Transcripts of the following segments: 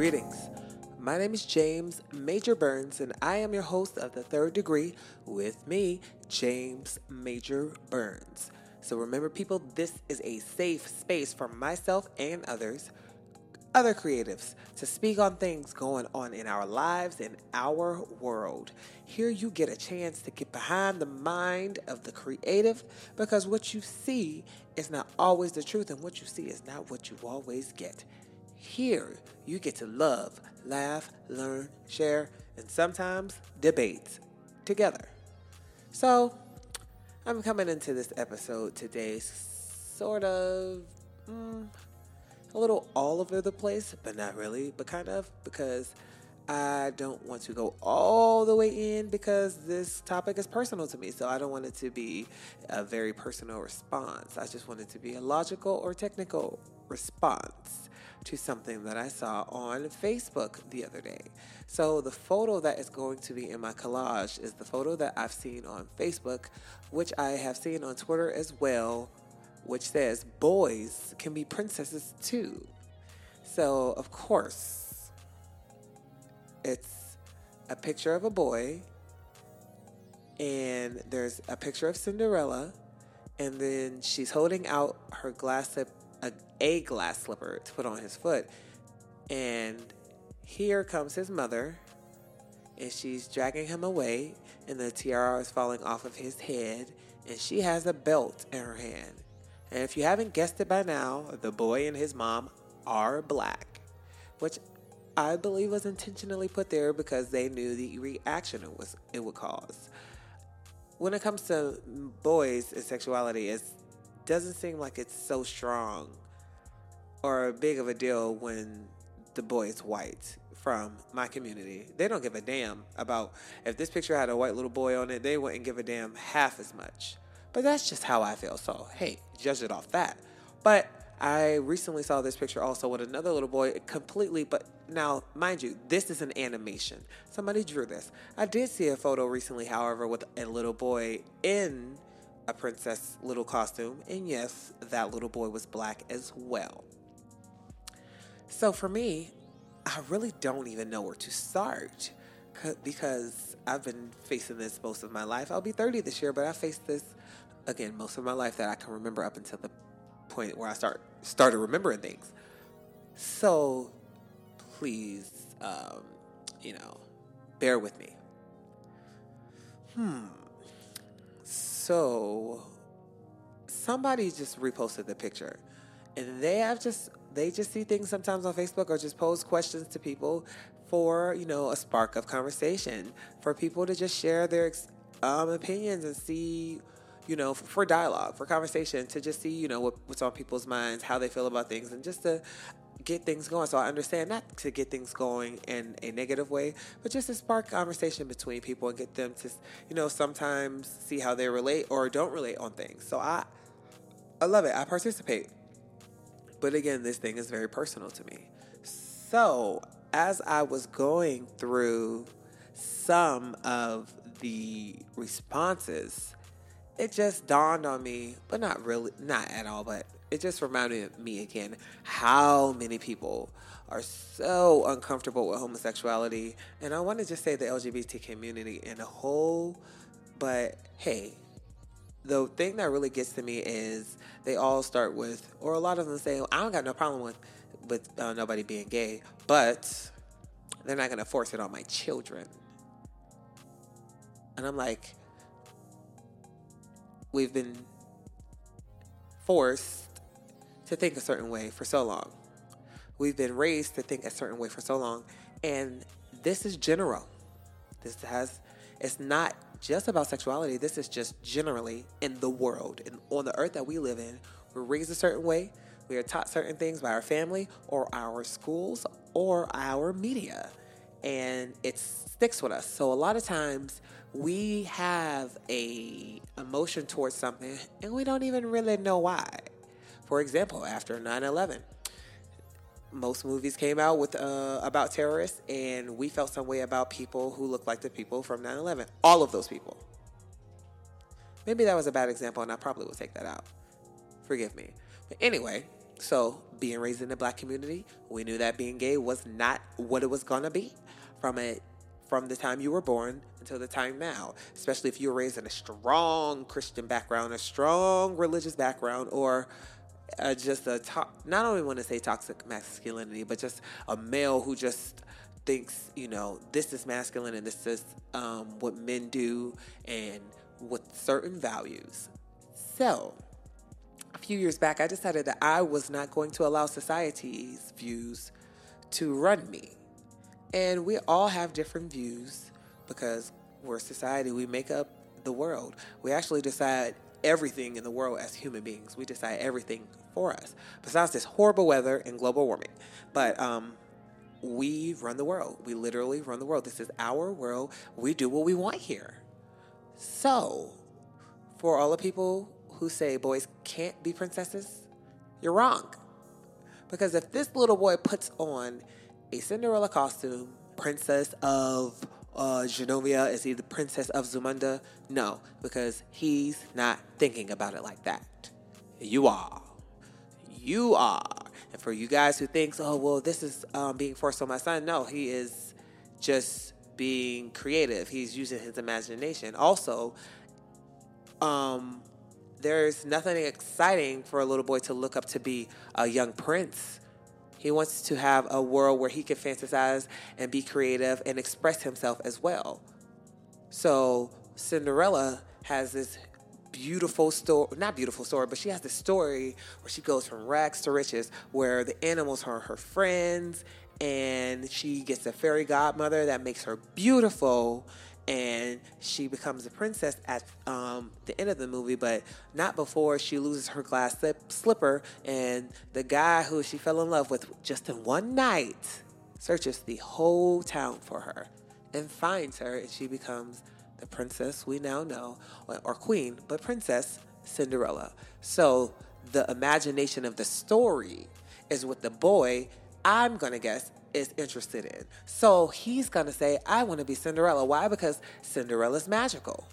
Greetings. My name is James Major Burns, and I am your host of The Third Degree with me, James Major Burns. So remember, people, this is a safe space for myself and others, other creatives, to speak on things going on in our lives and our world. Here you get a chance to get behind the mind of the creative because what you see is not always the truth, and what you see is not what you always get. Here, you get to love, laugh, learn, share, and sometimes debate together. So, I'm coming into this episode today sort of mm, a little all over the place, but not really, but kind of because I don't want to go all the way in because this topic is personal to me. So I don't want it to be a very personal response. I just want it to be a logical or technical response to something that I saw on Facebook the other day. So, the photo that is going to be in my collage is the photo that I've seen on Facebook, which I have seen on Twitter as well, which says boys can be princesses too. So, of course, it's a picture of a boy, and there's a picture of Cinderella, and then she's holding out her glass slip a, a glass slipper to put on his foot. And here comes his mother, and she's dragging him away, and the tiara is falling off of his head, and she has a belt in her hand. And if you haven't guessed it by now, the boy and his mom are black, which I believe was intentionally put there because they knew the reaction it was it would cause. When it comes to boys and sexuality, it doesn't seem like it's so strong or big of a deal when the boy is white from my community. They don't give a damn about if this picture had a white little boy on it, they wouldn't give a damn half as much. But that's just how I feel. So, hey, judge it off that. But I recently saw this picture also with another little boy completely, but now, mind you, this is an animation. Somebody drew this. I did see a photo recently, however, with a little boy in a princess little costume, and yes, that little boy was black as well. So for me, I really don't even know where to start because I've been facing this most of my life. I'll be 30 this year, but I faced this again most of my life that I can remember up until the point where I start started remembering things. So please, um, you know, bear with me. Hmm. So somebody just reposted the picture and they have just they just see things sometimes on Facebook or just pose questions to people for, you know, a spark of conversation, for people to just share their um, opinions and see you know, for dialogue, for conversation, to just see, you know, what, what's on people's minds, how they feel about things, and just to get things going. So I understand not to get things going in a negative way, but just to spark conversation between people and get them to, you know, sometimes see how they relate or don't relate on things. So I, I love it. I participate. But again, this thing is very personal to me. So as I was going through some of the responses, it just dawned on me, but not really, not at all, but it just reminded me again how many people are so uncomfortable with homosexuality. And I want to just say the LGBT community in a whole, but hey, the thing that really gets to me is they all start with, or a lot of them say, I don't got no problem with, with uh, nobody being gay, but they're not going to force it on my children. And I'm like, we've been forced to think a certain way for so long. We've been raised to think a certain way for so long. And this is general. This has, it's not just about sexuality. This is just generally in the world and on the earth that we live in. We're raised a certain way. We are taught certain things by our family or our schools or our media. And it sticks with us. So a lot of times we have a emotion towards something and we don't even really know why. For example, after 9/11, most movies came out with uh, about terrorists, and we felt some way about people who looked like the people from 9/11. All of those people. Maybe that was a bad example, and I probably will take that out. Forgive me. But anyway, so being raised in the black community, we knew that being gay was not what it was to be from it from the time you were born until the time now, especially if you were raised in a strong Christian background, a strong religious background, or uh, just a to- not only want to say toxic masculinity, but just a male who just thinks you know this is masculine and this is um, what men do and with certain values. So, a few years back, I decided that I was not going to allow society's views to run me. And we all have different views because we're society, we make up the world. We actually decide everything in the world as human beings. We decide everything for us, besides this horrible weather and global warming. But um, we run the world. We literally run the world. This is our world. We do what we want here. So, for all the people who say boys can't be princesses, you're wrong. Because if this little boy puts on a Cinderella costume, princess of uh, Genovia, is he the princess of Zamunda? No, because he's not thinking about it like that. You are. You are. And for you guys who thinks, oh well, this is um, being forced on my son. No, he is just being creative. He's using his imagination. Also, um, there's nothing exciting for a little boy to look up to be a young prince. He wants to have a world where he can fantasize and be creative and express himself as well. So Cinderella has this beautiful story, not beautiful story, but she has this story where she goes from rags to riches, where the animals are her friends, and she gets a fairy godmother that makes her beautiful and she becomes a princess at um, the end of the movie, but not before she loses her glass slip- slipper. And the guy who she fell in love with just in one night searches the whole town for her and finds her, and she becomes the princess we now know, or queen, but Princess Cinderella. So the imagination of the story is what the boy, I'm gonna guess, is interested in. So he's going to say, I want to be Cinderella. Why? Because Cinderella's magical.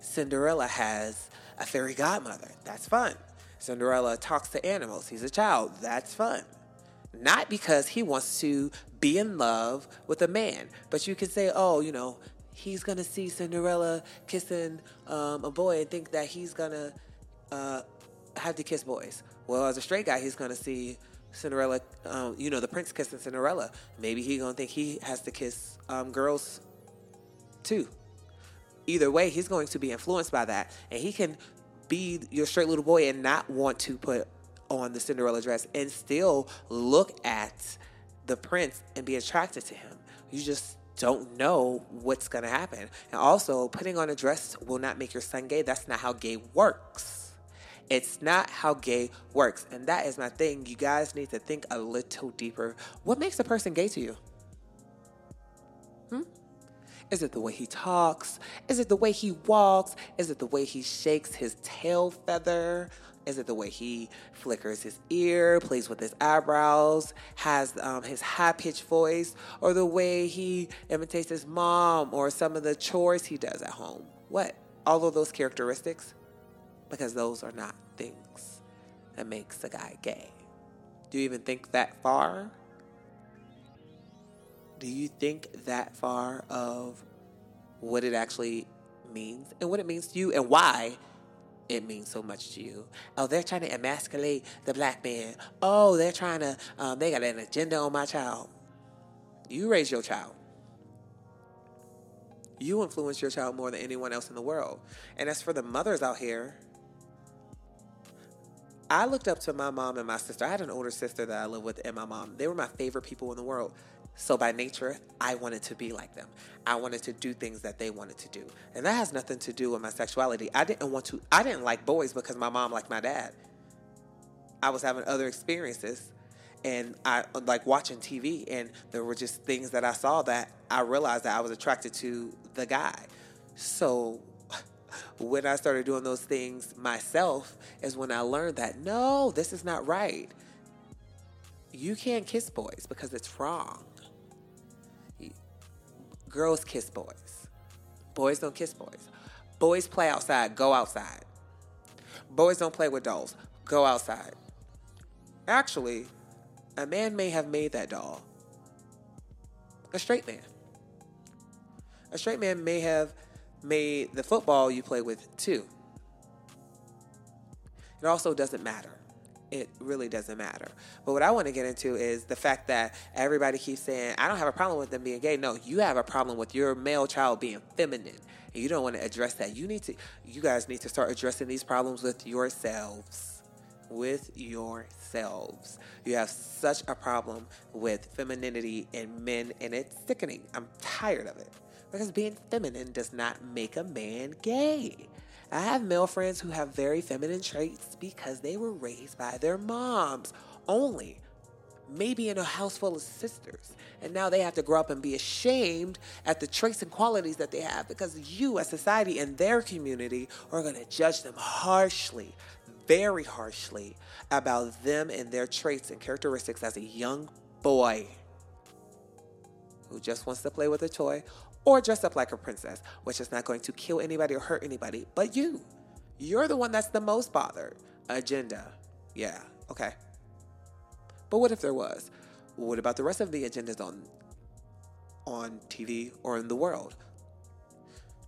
Cinderella has a fairy godmother. That's fun. Cinderella talks to animals. He's a child. That's fun. Not because he wants to be in love with a man, but you can say, oh, you know, he's going to see Cinderella kissing um, a boy and think that he's going to uh, have to kiss boys. Well, as a straight guy, he's going to see Cinderella, um, you know, the prince kissing Cinderella. Maybe he gonna think he has to kiss um, girls too. Either way, he's going to be influenced by that, and he can be your straight little boy and not want to put on the Cinderella dress and still look at the prince and be attracted to him. You just don't know what's gonna happen. And also, putting on a dress will not make your son gay. That's not how gay works. It's not how gay works. And that is my thing. You guys need to think a little deeper. What makes a person gay to you? Hmm? Is it the way he talks? Is it the way he walks? Is it the way he shakes his tail feather? Is it the way he flickers his ear, plays with his eyebrows, has um, his high pitched voice, or the way he imitates his mom, or some of the chores he does at home? What? All of those characteristics? Because those are not things that makes a guy gay. Do you even think that far? Do you think that far of what it actually means and what it means to you and why it means so much to you? Oh, they're trying to emasculate the black man. Oh, they're trying to, um, they got an agenda on my child. You raise your child. You influence your child more than anyone else in the world. And as for the mothers out here, I looked up to my mom and my sister. I had an older sister that I lived with and my mom. They were my favorite people in the world. So by nature, I wanted to be like them. I wanted to do things that they wanted to do. And that has nothing to do with my sexuality. I didn't want to I didn't like boys because my mom liked my dad. I was having other experiences and I like watching TV and there were just things that I saw that I realized that I was attracted to the guy. So when I started doing those things myself is when I learned that no, this is not right. You can't kiss boys because it's wrong. Girls kiss boys. Boys don't kiss boys. Boys play outside, go outside. Boys don't play with dolls, go outside. Actually, a man may have made that doll. A straight man. A straight man may have made the football you play with too. It also doesn't matter. It really doesn't matter. But what I want to get into is the fact that everybody keeps saying, I don't have a problem with them being gay. No, you have a problem with your male child being feminine. And you don't want to address that. You need to you guys need to start addressing these problems with yourselves. With yourselves. You have such a problem with femininity in men and it's sickening. I'm tired of it. Because being feminine does not make a man gay. I have male friends who have very feminine traits because they were raised by their moms only. Maybe in a house full of sisters. And now they have to grow up and be ashamed at the traits and qualities that they have because you, as society and their community, are going to judge them harshly, very harshly, about them and their traits and characteristics as a young boy who just wants to play with a toy or dress up like a princess, which is not going to kill anybody or hurt anybody but you. You're the one that's the most bothered. Agenda. Yeah, okay. But what if there was? What about the rest of the agendas on on TV or in the world?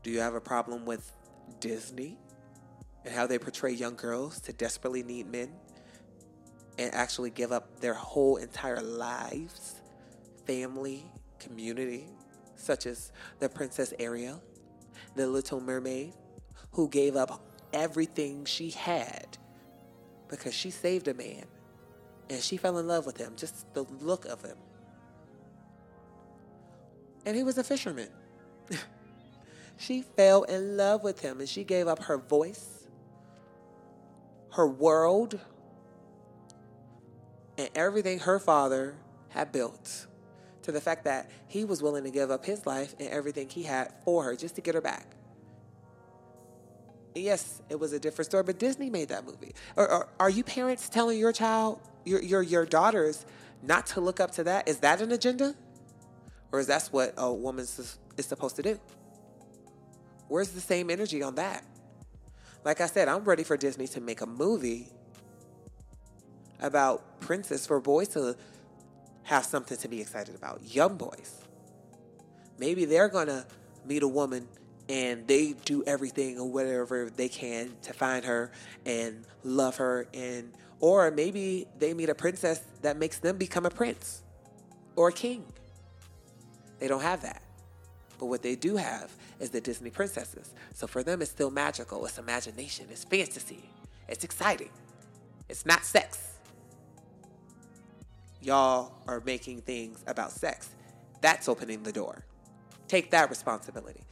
Do you have a problem with Disney and how they portray young girls to desperately need men and actually give up their whole entire lives, family, community such as the Princess Ariel, the Little Mermaid, who gave up everything she had because she saved a man and she fell in love with him, just the look of him. And he was a fisherman. she fell in love with him and she gave up her voice, her world, and everything her father had built to the fact that he was willing to give up his life and everything he had for her just to get her back. Yes, it was a different story, but Disney made that movie. Or, or, are you parents telling your child, your, your your daughters, not to look up to that? Is that an agenda, or is that what a woman is, supposed to do? Where's the same energy on that? Like I said, I'm ready for Disney to make a movie about princess for boys to have something to be excited about. Young boys. Maybe they're going to meet a woman and they do everything or whatever they can to find her and love her and or maybe they meet a princess that makes them become a prince or a king. They don't have that. But what they do have is the Disney princesses. So for them it's still magical. It's imagination, it's fantasy. It's exciting. It's not sex y'all are making things about sex. That's opening the door. Take that responsibility.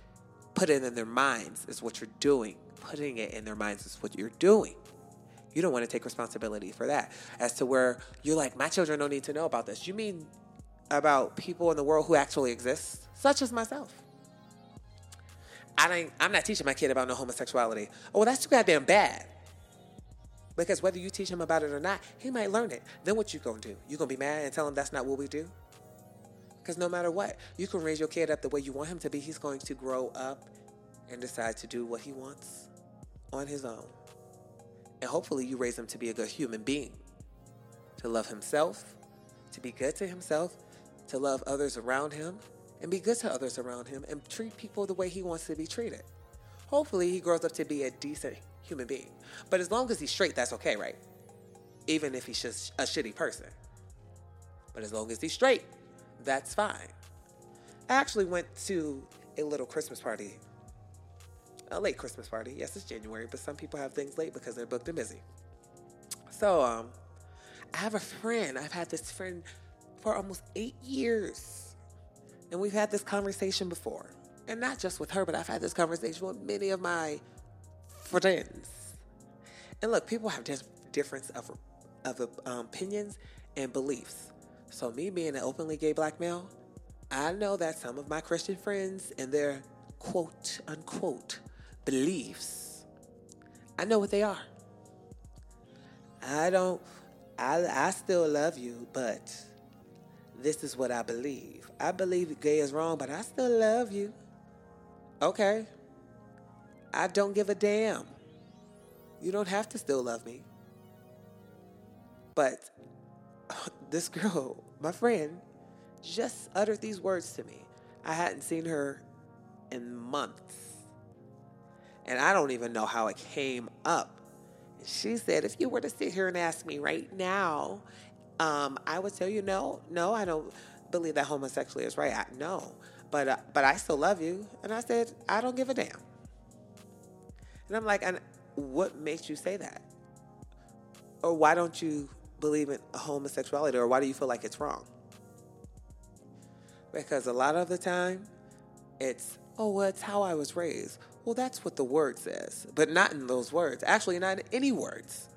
Put it in their minds is what you're doing. Putting it in their minds is what you're doing. You don't want to take responsibility for that. As to where you're like, my children don't need to know about this. You mean about people in the world who actually exist, such as myself. I I'm not teaching my kid about no homosexuality. Oh, well, that's too goddamn bad. Because whether you teach him about it or not, he might learn it. Then what you gonna do? You gonna be mad and tell him that's not what we do? Because no matter what, you can raise your kid up the way you want him to be. He's going to grow up and decide to do what he wants on his own. And hopefully, you raise him to be a good human being, to love himself, to be good to himself, to love others around him, and be good to others around him, and treat people the way he wants to be treated. Hopefully, he grows up to be a decent human being. But as long as he's straight, that's okay, right? Even if he's just a shitty person. But as long as he's straight, that's fine. I actually went to a little Christmas party. A late Christmas party. Yes, it's January, but some people have things late because they're booked and busy. So, um, I have a friend. I've had this friend for almost eight years. And we've had this conversation before. And not just with her, but I've had this conversation with many of my friends. And look, people have just difference of of um, opinions and beliefs. So me being an openly gay black male, I know that some of my Christian friends and their quote unquote beliefs, I know what they are. I don't. I I still love you, but this is what I believe. I believe gay is wrong, but I still love you. Okay, I don't give a damn. You don't have to still love me. But this girl, my friend, just uttered these words to me. I hadn't seen her in months. And I don't even know how it came up. She said, if you were to sit here and ask me right now, um, I would tell you no, no, I don't believe that homosexuality is right. I, no, but uh, but I still love you. And I said, I don't give a damn. And I'm like, and what makes you say that? Or why don't you believe in homosexuality? Or why do you feel like it's wrong? Because a lot of the time, it's, oh, well, it's how I was raised. Well, that's what the word says, but not in those words. Actually, not in any words.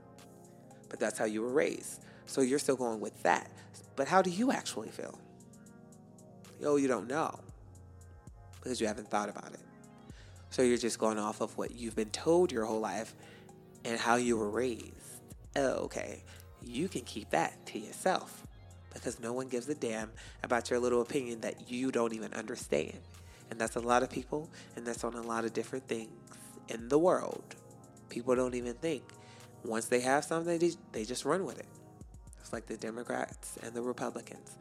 But that's how you were raised. So you're still going with that. But how do you actually feel? Oh, you don't know because you haven't thought about it. So you're just going off of what you've been told your whole life and how you were raised. Oh, okay. You can keep that to yourself because no one gives a damn about your little opinion that you don't even understand. And that's a lot of people, and that's on a lot of different things in the world. People don't even think. Once they have something, they, they just run with it. It's like the Democrats and the Republicans.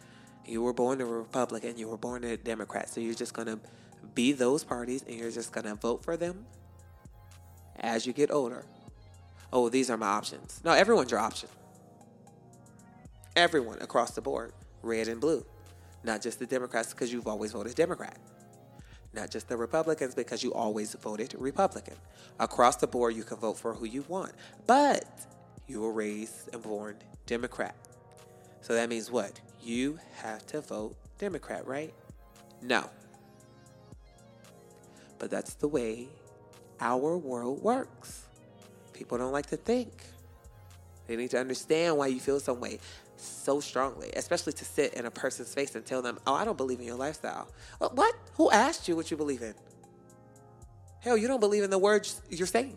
You were born a Republican, you were born a Democrat, so you're just going to be those parties and you're just going to vote for them as you get older. Oh, these are my options. No, everyone's your option. Everyone across the board, red and blue. Not just the Democrats because you've always voted Democrat not just the Republicans, because you always voted Republican. Across the board, you can vote for who you want, but you were raised and born Democrat. So that means what? You have to vote Democrat, right? No. But that's the way our world works. People don't like to think. They need to understand why you feel some way so strongly, especially to sit in a person's face and tell them, Oh, I don't believe in your lifestyle. Uh, what? Who asked you what you believe in? Hell, you don't believe in the words you're saying.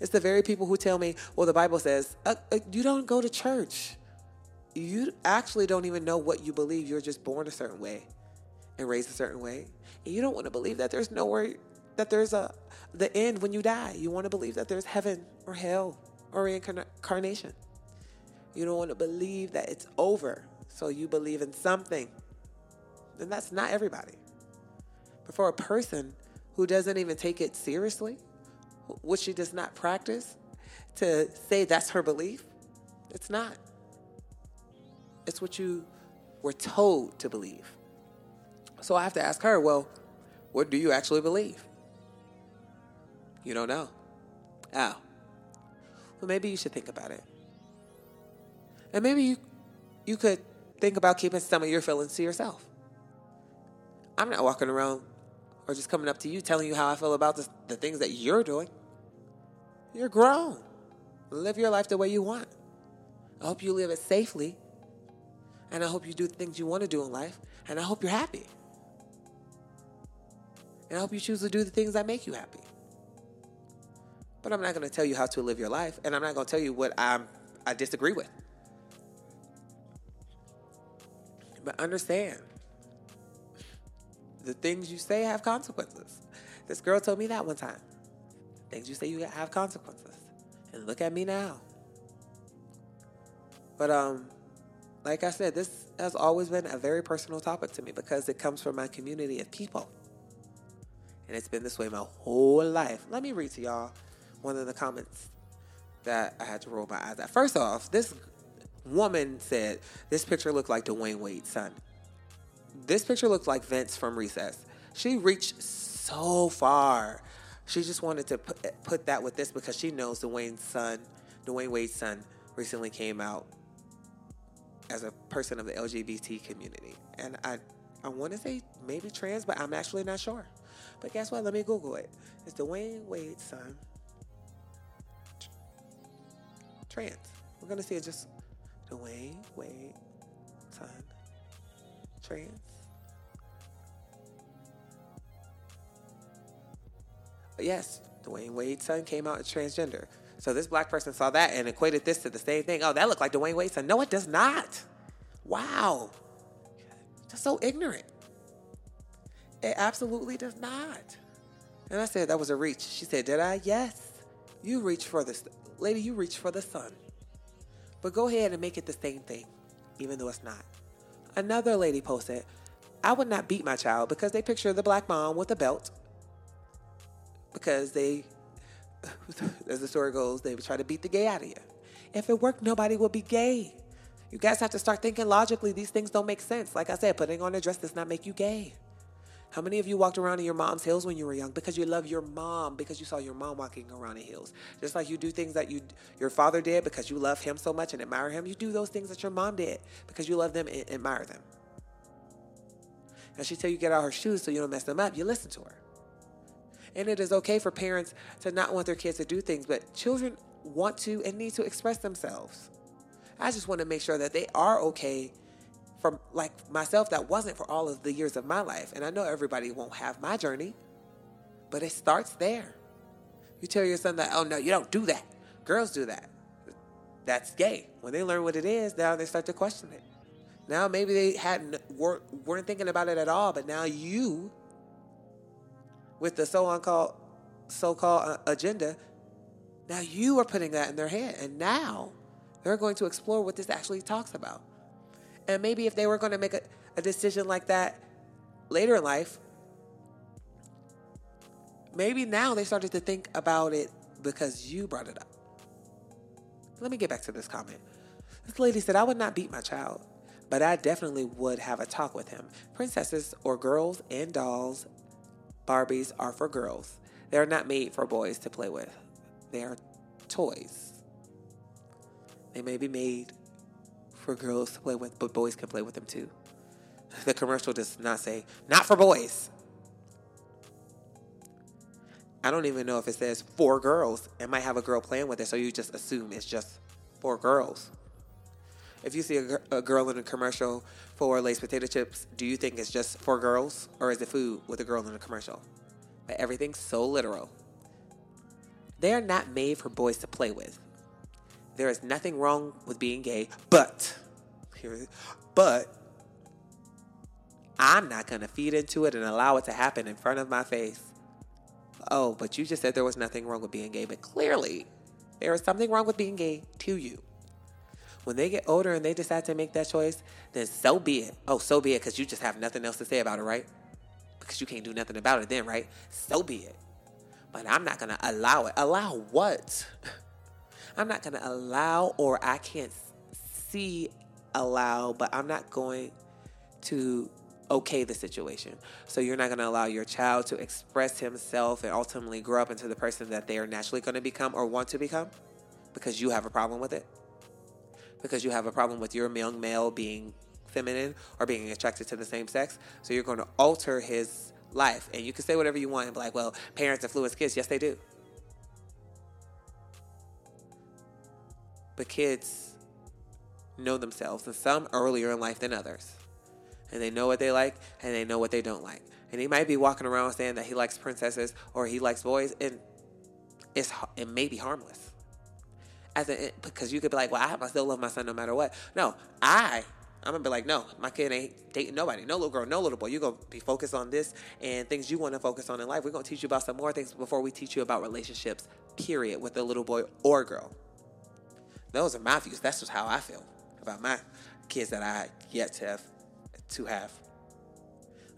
It's the very people who tell me, Well, the Bible says, uh, uh, You don't go to church. You actually don't even know what you believe. You're just born a certain way and raised a certain way. And you don't want to believe that there's nowhere, that there's a, the end when you die. You want to believe that there's heaven or hell or reincarnation. You don't want to believe that it's over. So you believe in something. And that's not everybody. But for a person who doesn't even take it seriously, which she does not practice, to say that's her belief, it's not. It's what you were told to believe. So I have to ask her, well, what do you actually believe? You don't know. Oh. Well, maybe you should think about it. And maybe you you could think about keeping some of your feelings to yourself. I'm not walking around or just coming up to you telling you how I feel about the, the things that you're doing. You're grown. Live your life the way you want. I hope you live it safely. And I hope you do the things you want to do in life. And I hope you're happy. And I hope you choose to do the things that make you happy. But I'm not going to tell you how to live your life. And I'm not going to tell you what I'm, I disagree with. But understand, the things you say have consequences. This girl told me that one time. Things you say you have consequences. And look at me now. But um like I said, this has always been a very personal topic to me because it comes from my community of people. And it's been this way my whole life. Let me read to y'all one of the comments that I had to roll my eyes at. First off, this woman said, This picture looked like Dwyane Wade's son. This picture looked like Vince from Recess. She reached so far. She just wanted to put, put that with this because she knows Dwyane's son, Dwyane Wade's son, recently came out as a person of the LGBT community. And I, I want to say maybe trans, but I'm actually not sure. But guess what? Let me Google it. It's Dwyane Wade's son. Trans. We're to see it just Dwyane Wade, son, trans. Yes, Dwyane Wade's son came out as transgender. So this black person saw that and equated this to the same thing. Oh, that looked like Dwyane Wade's son. No, it does not. Wow. Just so ignorant. It absolutely does not. And I said that was a reach. She said, Did I? Yes. You reach for the lady, you reach for the sun. But go ahead and make it the same thing, even though it's not. Another lady posted, I would not beat my child because they picture the black mom with a belt. Because they, as the story goes, they would try to beat the gay out of you. If it worked, nobody would be gay. You guys have to start thinking logically. These things don't make sense. Like I said, putting on a dress does not make you gay. How many of you walked around in your mom's heels when you were young because you love your mom because you saw your mom walking around in heels? Just like you do things that you your father did because you love him so much and admire him, you do those things that your mom did because you love them and admire them. And she tell you get out her shoes so you don't mess them up. You listen to her. And it is okay for parents to not want their kids to do things, but children want to and need to express themselves. I just want to make sure that they are okay for like myself that wasn't for all of the years of my life. And I know everybody won't have my journey, but it starts there. You tell your son that, oh no, you don't do that. Girls do that. That's gay. When they learn what it is, now they start to question it. Now maybe they hadn't weren't, weren't thinking about it at all, but now you, with the so called so-called uh, agenda, now you are putting that in their head, and now they're going to explore what this actually talks about. And maybe if they were going to make a, a decision like that later in life, maybe now they started to think about it because you brought it up. Let me get back to this comment. This lady said, I would not beat my child, but I definitely would have a talk with him. Princesses or girls and dolls, Barbies are for girls. They're not made for boys to play with. They are toys. They may be made for girls to play with, but boys can play with them too. The commercial does not say, not for boys. I don't even know if it says for girls. It might have a girl playing with it, so you just assume it's just for girls. If you see a, a girl in a commercial for Lay's potato chips, do you think it's just for girls, or is it food with a girl in a commercial? But everything's so literal. They are not made for boys to play with. There is nothing wrong with being gay, but here, but I'm not to feed into it and allow it to happen in front of my face. Oh, but you just said there was nothing wrong with being gay, but clearly there is something wrong with being gay to you. When they get older and they decide to make that choice, then so be it. Oh, so be it, because you just have nothing else to say about it, right? Because you can't do nothing about it then, right? So be it. But I'm not to allow it. Allow what? I'm not going to allow, or I can't see allow, but I'm not going to okay the situation. So you're not going to allow your child to express himself and ultimately grow up into the person that they are naturally going to become or want to become because you have a problem with it. Because you have a problem with your young male being feminine or being attracted to the same sex. So you're going to alter his life. And you can say whatever you want and be like, well, parents influence kids. Yes, they do. But kids know themselves, and some earlier in life than others. And they know what they like and they know what they don't like. And he might be walking around saying that he likes princesses or he likes boys, and it's it may be harmless. As a, because you could be like, well, I still love my son no matter what. No, I I'm gonna be like, no, my kid ain't dating nobody, no little girl, no little boy. You're gonna be focused on this and things you want to focus on in life. We're gonna teach you about some more things before we teach you about relationships, period, with a little boy or girl. Those are my views. That's just how I feel about my kids that I yet to have to have.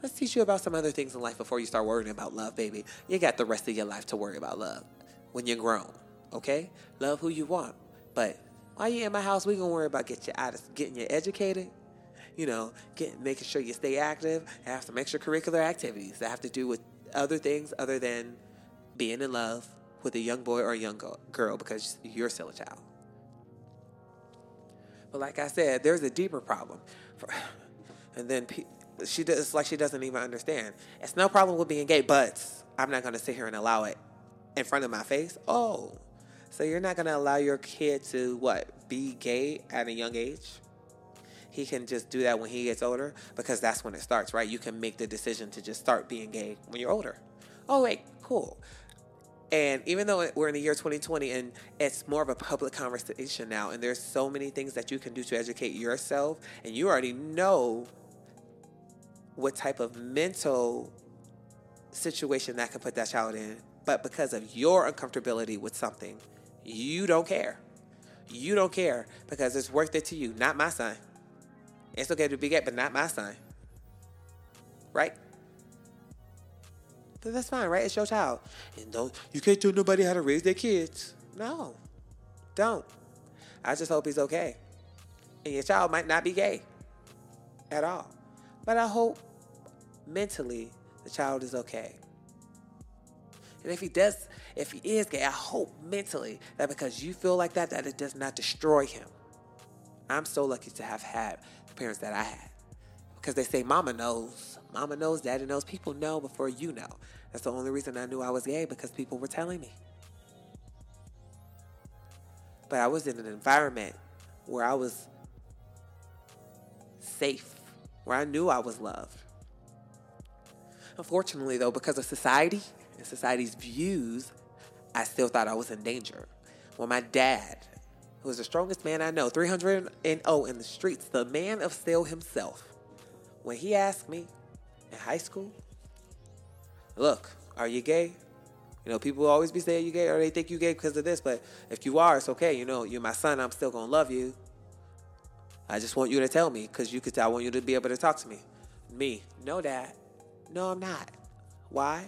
Let's teach you about some other things in life before you start worrying about love, baby. You got the rest of your life to worry about love when you're grown. Okay? Love who you want. But while you're in my house, we're gonna worry about get you out of getting you educated. You know, getting making sure you stay active, have some extracurricular activities that have to do with other things other than being in love with a young boy or a young girl because you're still a child. But like I said, there's a deeper problem. And then she does like she doesn't even understand. It's no problem with being gay, but I'm not going to sit here and allow it in front of my face. Oh, so you're not going to allow your kid to what be gay at a young age? He can just do that when he gets older because that's when it starts, right? You can make the decision to just start being gay when you're older. Oh wait, cool. And even though we're in the year 2020 and it's more of a public conversation now, and there's so many things that you can do to educate yourself, and you already know what type of mental situation that could put that child in, but because of your uncomfortability with something, you don't care. you don't care because it's worth it to you, not my son. It's okay to be gay, but not my son. Right? That's fine, right? It's your child. And don't you can't tell nobody how to raise their kids. No. Don't. I just hope he's okay. And your child might not be gay at all. But I hope mentally the child is okay. And if he does, if he is gay, I hope mentally that because you feel like that, that it does not destroy him. I'm so lucky to have had the parents that I had. Because they say mama knows. Mama knows, daddy knows. People know before you know. That's the only reason I knew I was gay because people were telling me. But I was in an environment where I was safe, where I knew I was loved. Unfortunately, though, because of society and society's views, I still thought I was in danger. When my dad, who was the strongest man I know, 300 and 0 in the streets, the man of steel himself, when he asked me in high school, look, are you gay? You know, people always be saying you gay or they think you gay because of this, but if you are, it's okay. You know, you're my son, I'm still to love you. I just want you to tell me because you could I want you to be able to talk to me. Me, no, dad. No, I'm not. Why?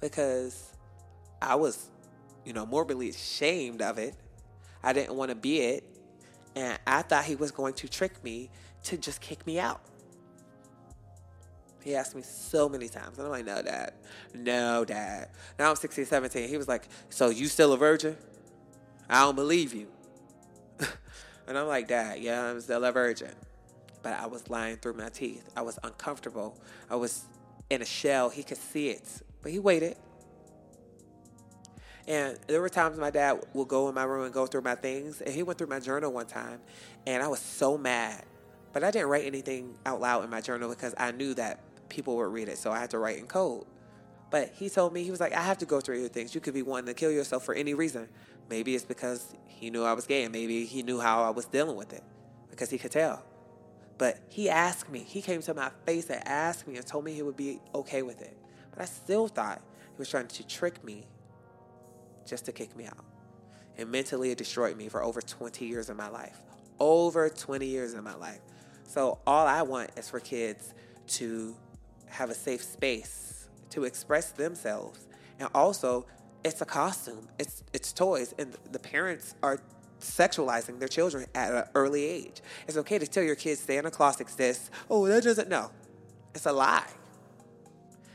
Because I was, you know, morbidly ashamed of it. I didn't want to be it. And I thought he was going to trick me to just kick me out. He asked me so many times. And I'm like, no, dad. No, dad. Now I'm 16, 17. He was like, so you still a virgin? I don't believe you. and I'm like, dad, yeah, I'm still a virgin. But I was lying through my teeth. I was uncomfortable. I was in a shell. He could see it. But he waited. And there were times my dad would go in my room and go through my things. And he went through my journal one time. And I was so mad. But I didn't write anything out loud in my journal because I knew that people would read it. So I had to write in code. But he told me, he was like, I have to go through your things. You could be wanting to kill yourself for any reason. Maybe it's because he knew I was gay and maybe he knew how I was dealing with it because he could tell. But he asked me, he came to my face and asked me and told me he would be okay with it. But I still thought he was trying to trick me just to kick me out. And mentally, it destroyed me for over 20 years of my life. Over 20 years of my life. So, all I want is for kids to have a safe space to express themselves. And also, it's a costume, it's, it's toys, and the parents are sexualizing their children at an early age. It's okay to tell your kids Santa Claus exists. Oh, that doesn't, no. It's a lie.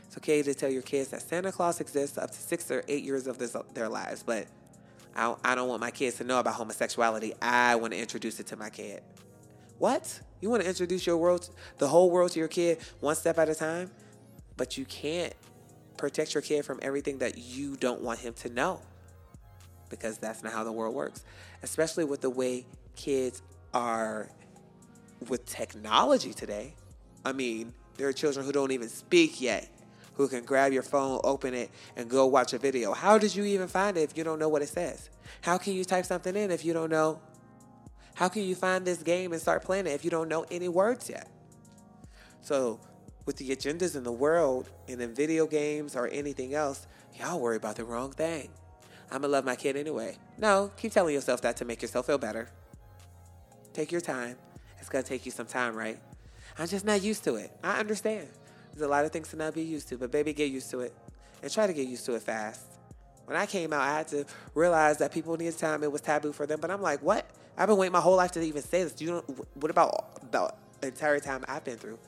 It's okay to tell your kids that Santa Claus exists up to six or eight years of this, their lives, but I don't want my kids to know about homosexuality. I want to introduce it to my kid. What? You want to introduce your world, the whole world to your kid one step at a time? But you can't protect your kid from everything that you don't want him to know because that's not how the world works. Especially with the way kids are with technology today. I mean, there are children who don't even speak yet who can grab your phone, open it, and go watch a video. How did you even find it if you don't know what it says? How can you type something in if you don't know? How can you find this game and start playing it if you don't know any words yet? So, with the agendas in the world and in video games or anything else, y'all worry about the wrong thing. I'm gonna love my kid anyway. No, keep telling yourself that to make yourself feel better. Take your time. It's gonna take you some time, right? I'm just not used to it. I understand. There's a lot of things to not be used to, but baby, get used to it and try to get used to it fast. When I came out, I had to realize that people needed time. It was taboo for them, but I'm like, what? I've been waiting my whole life to even say this. Do you know what about the entire time I've been through?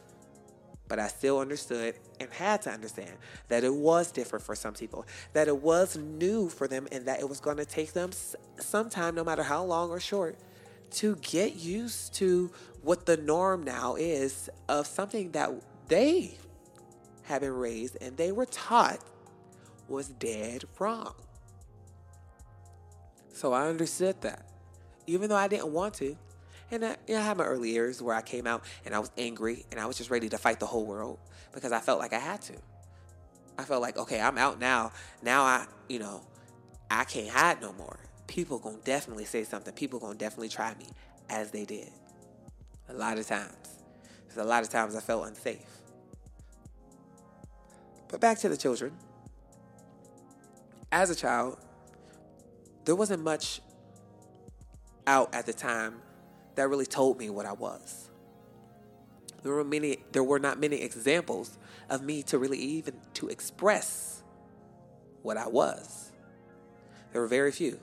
But I still understood and had to understand that it was different for some people, that it was new for them, and that it was going to take them some time, no matter how long or short, to get used to what the norm now is of something that they have been raised and they were taught was dead wrong. So I understood that, even though I didn't want to. And I, you know, I had my early years where I came out and I was angry and I was just ready to fight the whole world because I felt like I had to. I felt like, okay, I'm out now. Now I, you know, I can't hide no more. People gonna definitely say something. People gonna definitely try me, as they did. A lot of times. Because a lot of times I felt unsafe. But back to the children. As a child, there wasn't much out at the time that really told me what I was. There were many there were not many examples of me to really even to express what I was. There were very few.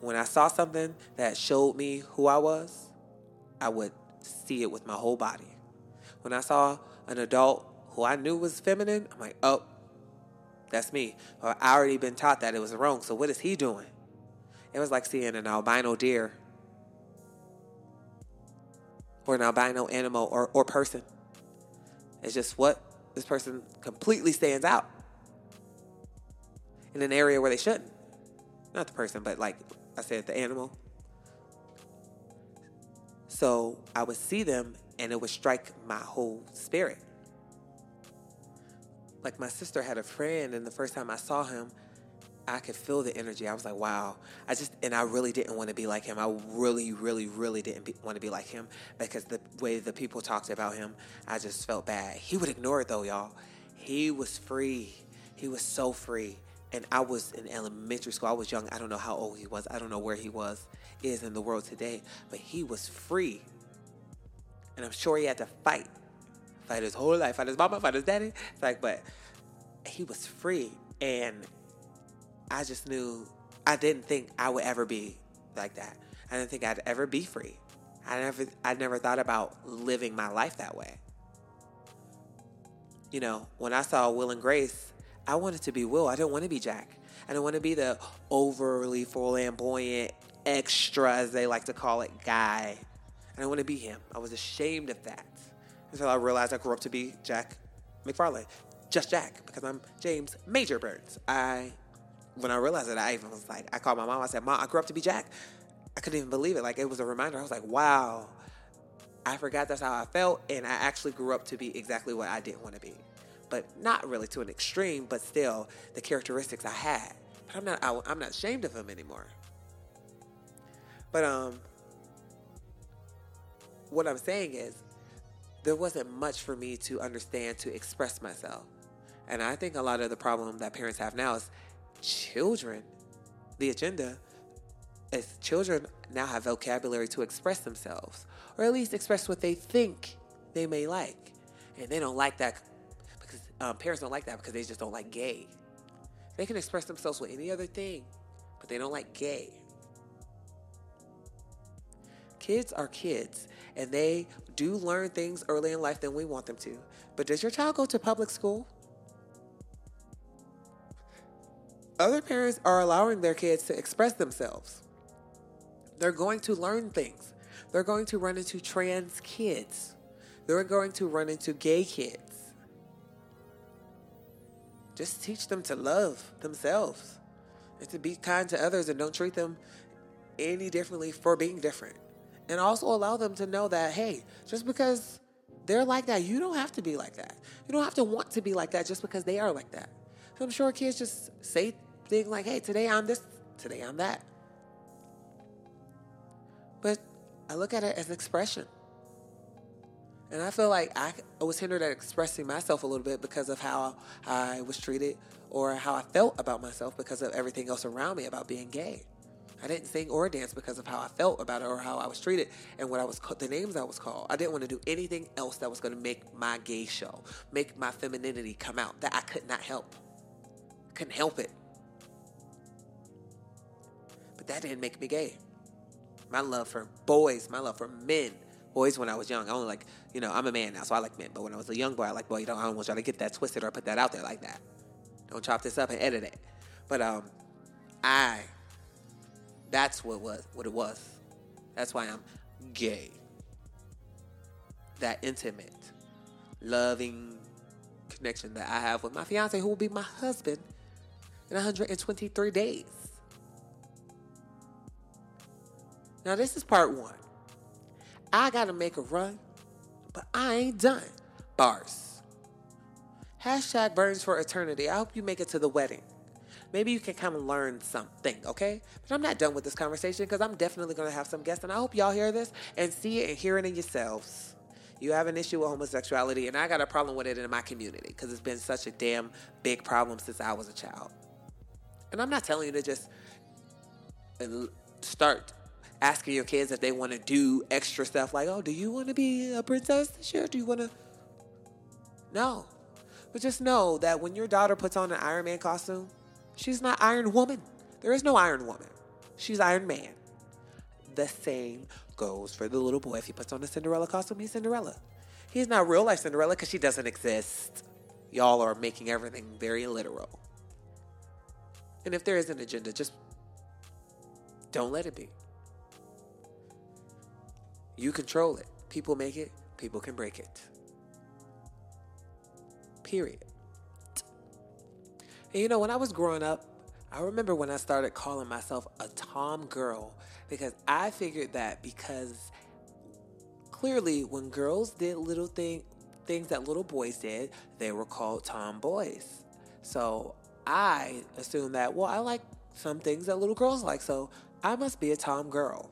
When I saw something that showed me who I was, I would see it with my whole body. When I saw an adult who I knew was feminine, I'm like, oh, that's me. Or I already been taught that it was wrong. So what is he doing? It was like seeing an albino deer or an albino animal or, or person. It's just what this person completely stands out in an area where they shouldn't. Not the person, but like I said, the animal. So I would see them and it would strike my whole spirit like my sister had a friend, and the first time I saw him, I could feel the energy. I was like, wow. I just, and I really didn't want to be like him. I really, really, really didn't be, want to be like him because the way the people talked about him, I just felt bad. He would ignore it though, y'all. He was free. He was so free. And I was in elementary school. I was young. I don't know how old he was. I don't know where he was, is in the world today. But he was free. And I'm sure he had to fight fight his whole life, fight his mama, fight his daddy. It's like, but he was free, and I just knew I didn't think I would ever be like that. I didn't think I'd ever be free. I never, I never thought about living my life that way. You know, when I saw Will and Grace, I wanted to be Will. I didn't want to be Jack. I didn't want to be the overly flamboyant, extra, as they like to call it, guy. I didn't want to be him. I was ashamed of that until I realized I grew up to be Jack McFarland, just Jack, because I'm James Major Burns. I, when I realized it, I even was like, I called my mom. I said, "Mom, I grew up to be Jack." I couldn't even believe it. Like it was a reminder. I was like, "Wow." I forgot that's how I felt, and I actually grew up to be exactly what I didn't want to be, but not really to an extreme, but still the characteristics I had. But I'm not. I, I'm not ashamed of them anymore. But um, what I'm saying is, there wasn't much for me to understand to express myself. And I think a lot of the problem that parents have now is children, the agenda is children now have vocabulary to express themselves, or at least express what they think they may like. And they don't like that because um, parents don't like that because they just don't like gay. They can express themselves with any other thing, but they don't like gay. Kids are kids, and they do learn things early in life than we want them to. But does your child go to public school? Other parents are allowing their kids to express themselves. They're going to learn things. They're going to run into trans kids. They're going to run into gay kids. Just teach them to love themselves and to be kind to others and don't treat them any differently for being different and also allow them to know that hey, just because they're like that, you don't have to be like that. You don't have to want to be like that just because they are like that. So I'm sure kids just say things like, "Hey, today I'm this, today I'm that." But I look at it as expression. And I feel like I was hindered at expressing myself a little bit because of how I was treated or how I felt about myself because of everything else around me about being gay. I didn't sing or dance because of how I felt about it or how I was treated and what I was the names I was called. I didn't want to do anything else that was going to make my gay show, make my femininity come out that I could not help. Couldn't help it. But that didn't make me gay. My love for boys, my love for men. Boys when I was young, I only like, you know, I'm a man now, so I like men. But when I was a young boy, I like boy, you know, I don't want y'all to get that twisted or put that out there like that. Don't chop this up and edit it. But um, I that's what was what it was. That's why I'm gay. That intimate, loving connection that I have with my fiance, who will be my husband in 123 days. Now, this is part one. I gotta make a run, but I ain't done. Bars. Hashtag burns for eternity. I hope you make it to the wedding maybe you can come and learn something, okay? But I'm not done with this conversation because I'm definitely to have some guests, and I hope y'all hear this and see it and hear it in yourselves. You have an issue with homosexuality, and I got a problem with it in my community because it's been such a damn big problem since I was a child. And I'm not telling you to just uh, start asking your kids if they want to do extra stuff like, oh, do you want to be a princess this year? Do you want to? No. But just know that when your daughter puts on an Iron Man costume, she's not Iron Woman. There is no Iron Woman. She's Iron Man. The same goes for the little boy. If he puts on a Cinderella costume, he's Cinderella. He's not real life Cinderella because she doesn't exist. Y'all are making everything very literal. And if there is an agenda, just don't let it be. You control it. People make it, people can break it. Period. And you know, when I was growing up, I remember when I started calling myself a Tom girl because I figured that because clearly when girls did little thing things that little boys did, they were called tomboys. So I assumed that well, I like some things that little girls like, so I must be a Tom girl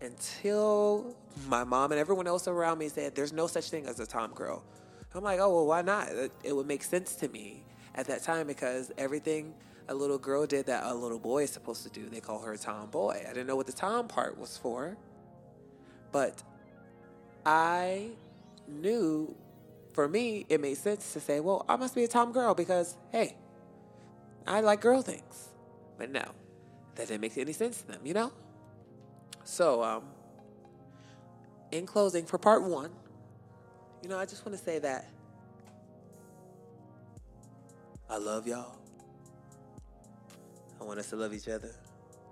until my mom and everyone else around me said there's no such thing as a Tom girl. I'm like, oh, well, why not? It, would make sense to me at that time because everything a little girl did that a little boy is supposed to do, they call her a tomboy. I didn't know what the Tom part was for, but I knew for me it made sense to say, well, I must be a Tom girl because, hey, I like girl things. But no, that didn't make any sense to them, you know? So, um, in closing, for part one, you know, I just want to say that I love y'all. I want us to love each other.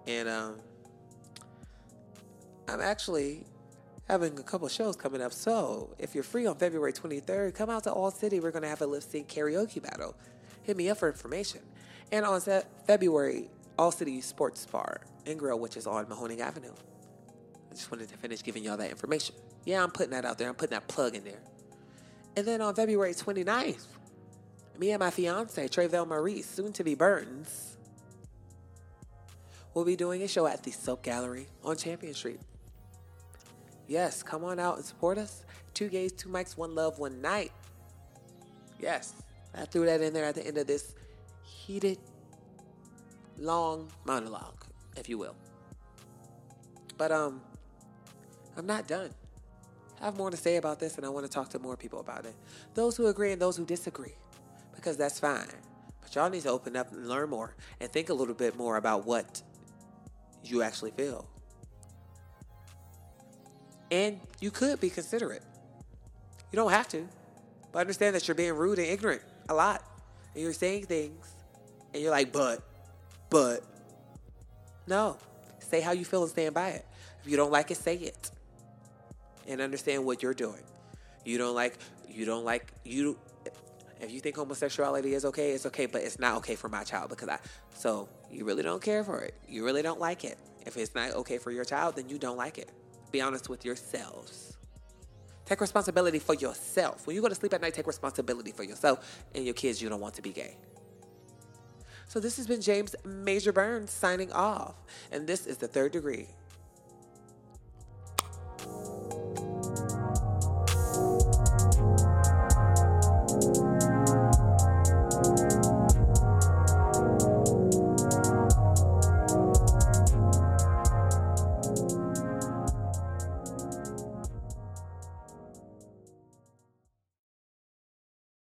And um, I'm actually having a couple shows coming up. So if you're free on February 23rd, come out to All City. We're going to have a lip sync karaoke battle. Hit me up for information. And on February, All City Sports Bar and Grill, which is on Mahoning Avenue just wanted to finish giving y'all that information. Yeah, I'm putting that out there. I'm putting that plug in there. And then on February 29th, me and my fiance, Trevel Maurice, soon to be Burns, will be doing a show at the Soap Gallery on Champion Street. Yes, come on out and support us. Two gays, two mics, one love, one night. Yes, I threw that in there at the end of this heated, long monologue, if you will. But um, I'm not done. I have more to say about this and I want to talk to more people about it. Those who agree and those who disagree, because that's fine. But y'all need to open up and learn more and think a little bit more about what you actually feel. And you could be considerate. You don't have to, but understand that you're being rude and ignorant a lot. And you're saying things and you're like, but, but. No. Say how you feel and stand by it. If you don't like it, say it and understand what you're doing. You don't like you don't like you if you think homosexuality is okay, it's okay, but it's not okay for my child because I so you really don't care for it. You really don't like it. If it's not okay for your child, then you don't like it. Be honest with yourselves. Take responsibility for yourself. When you go to sleep at night, take responsibility for yourself and your kids you don't want to be gay. So this has been James Major Burns signing off. And this is the third degree.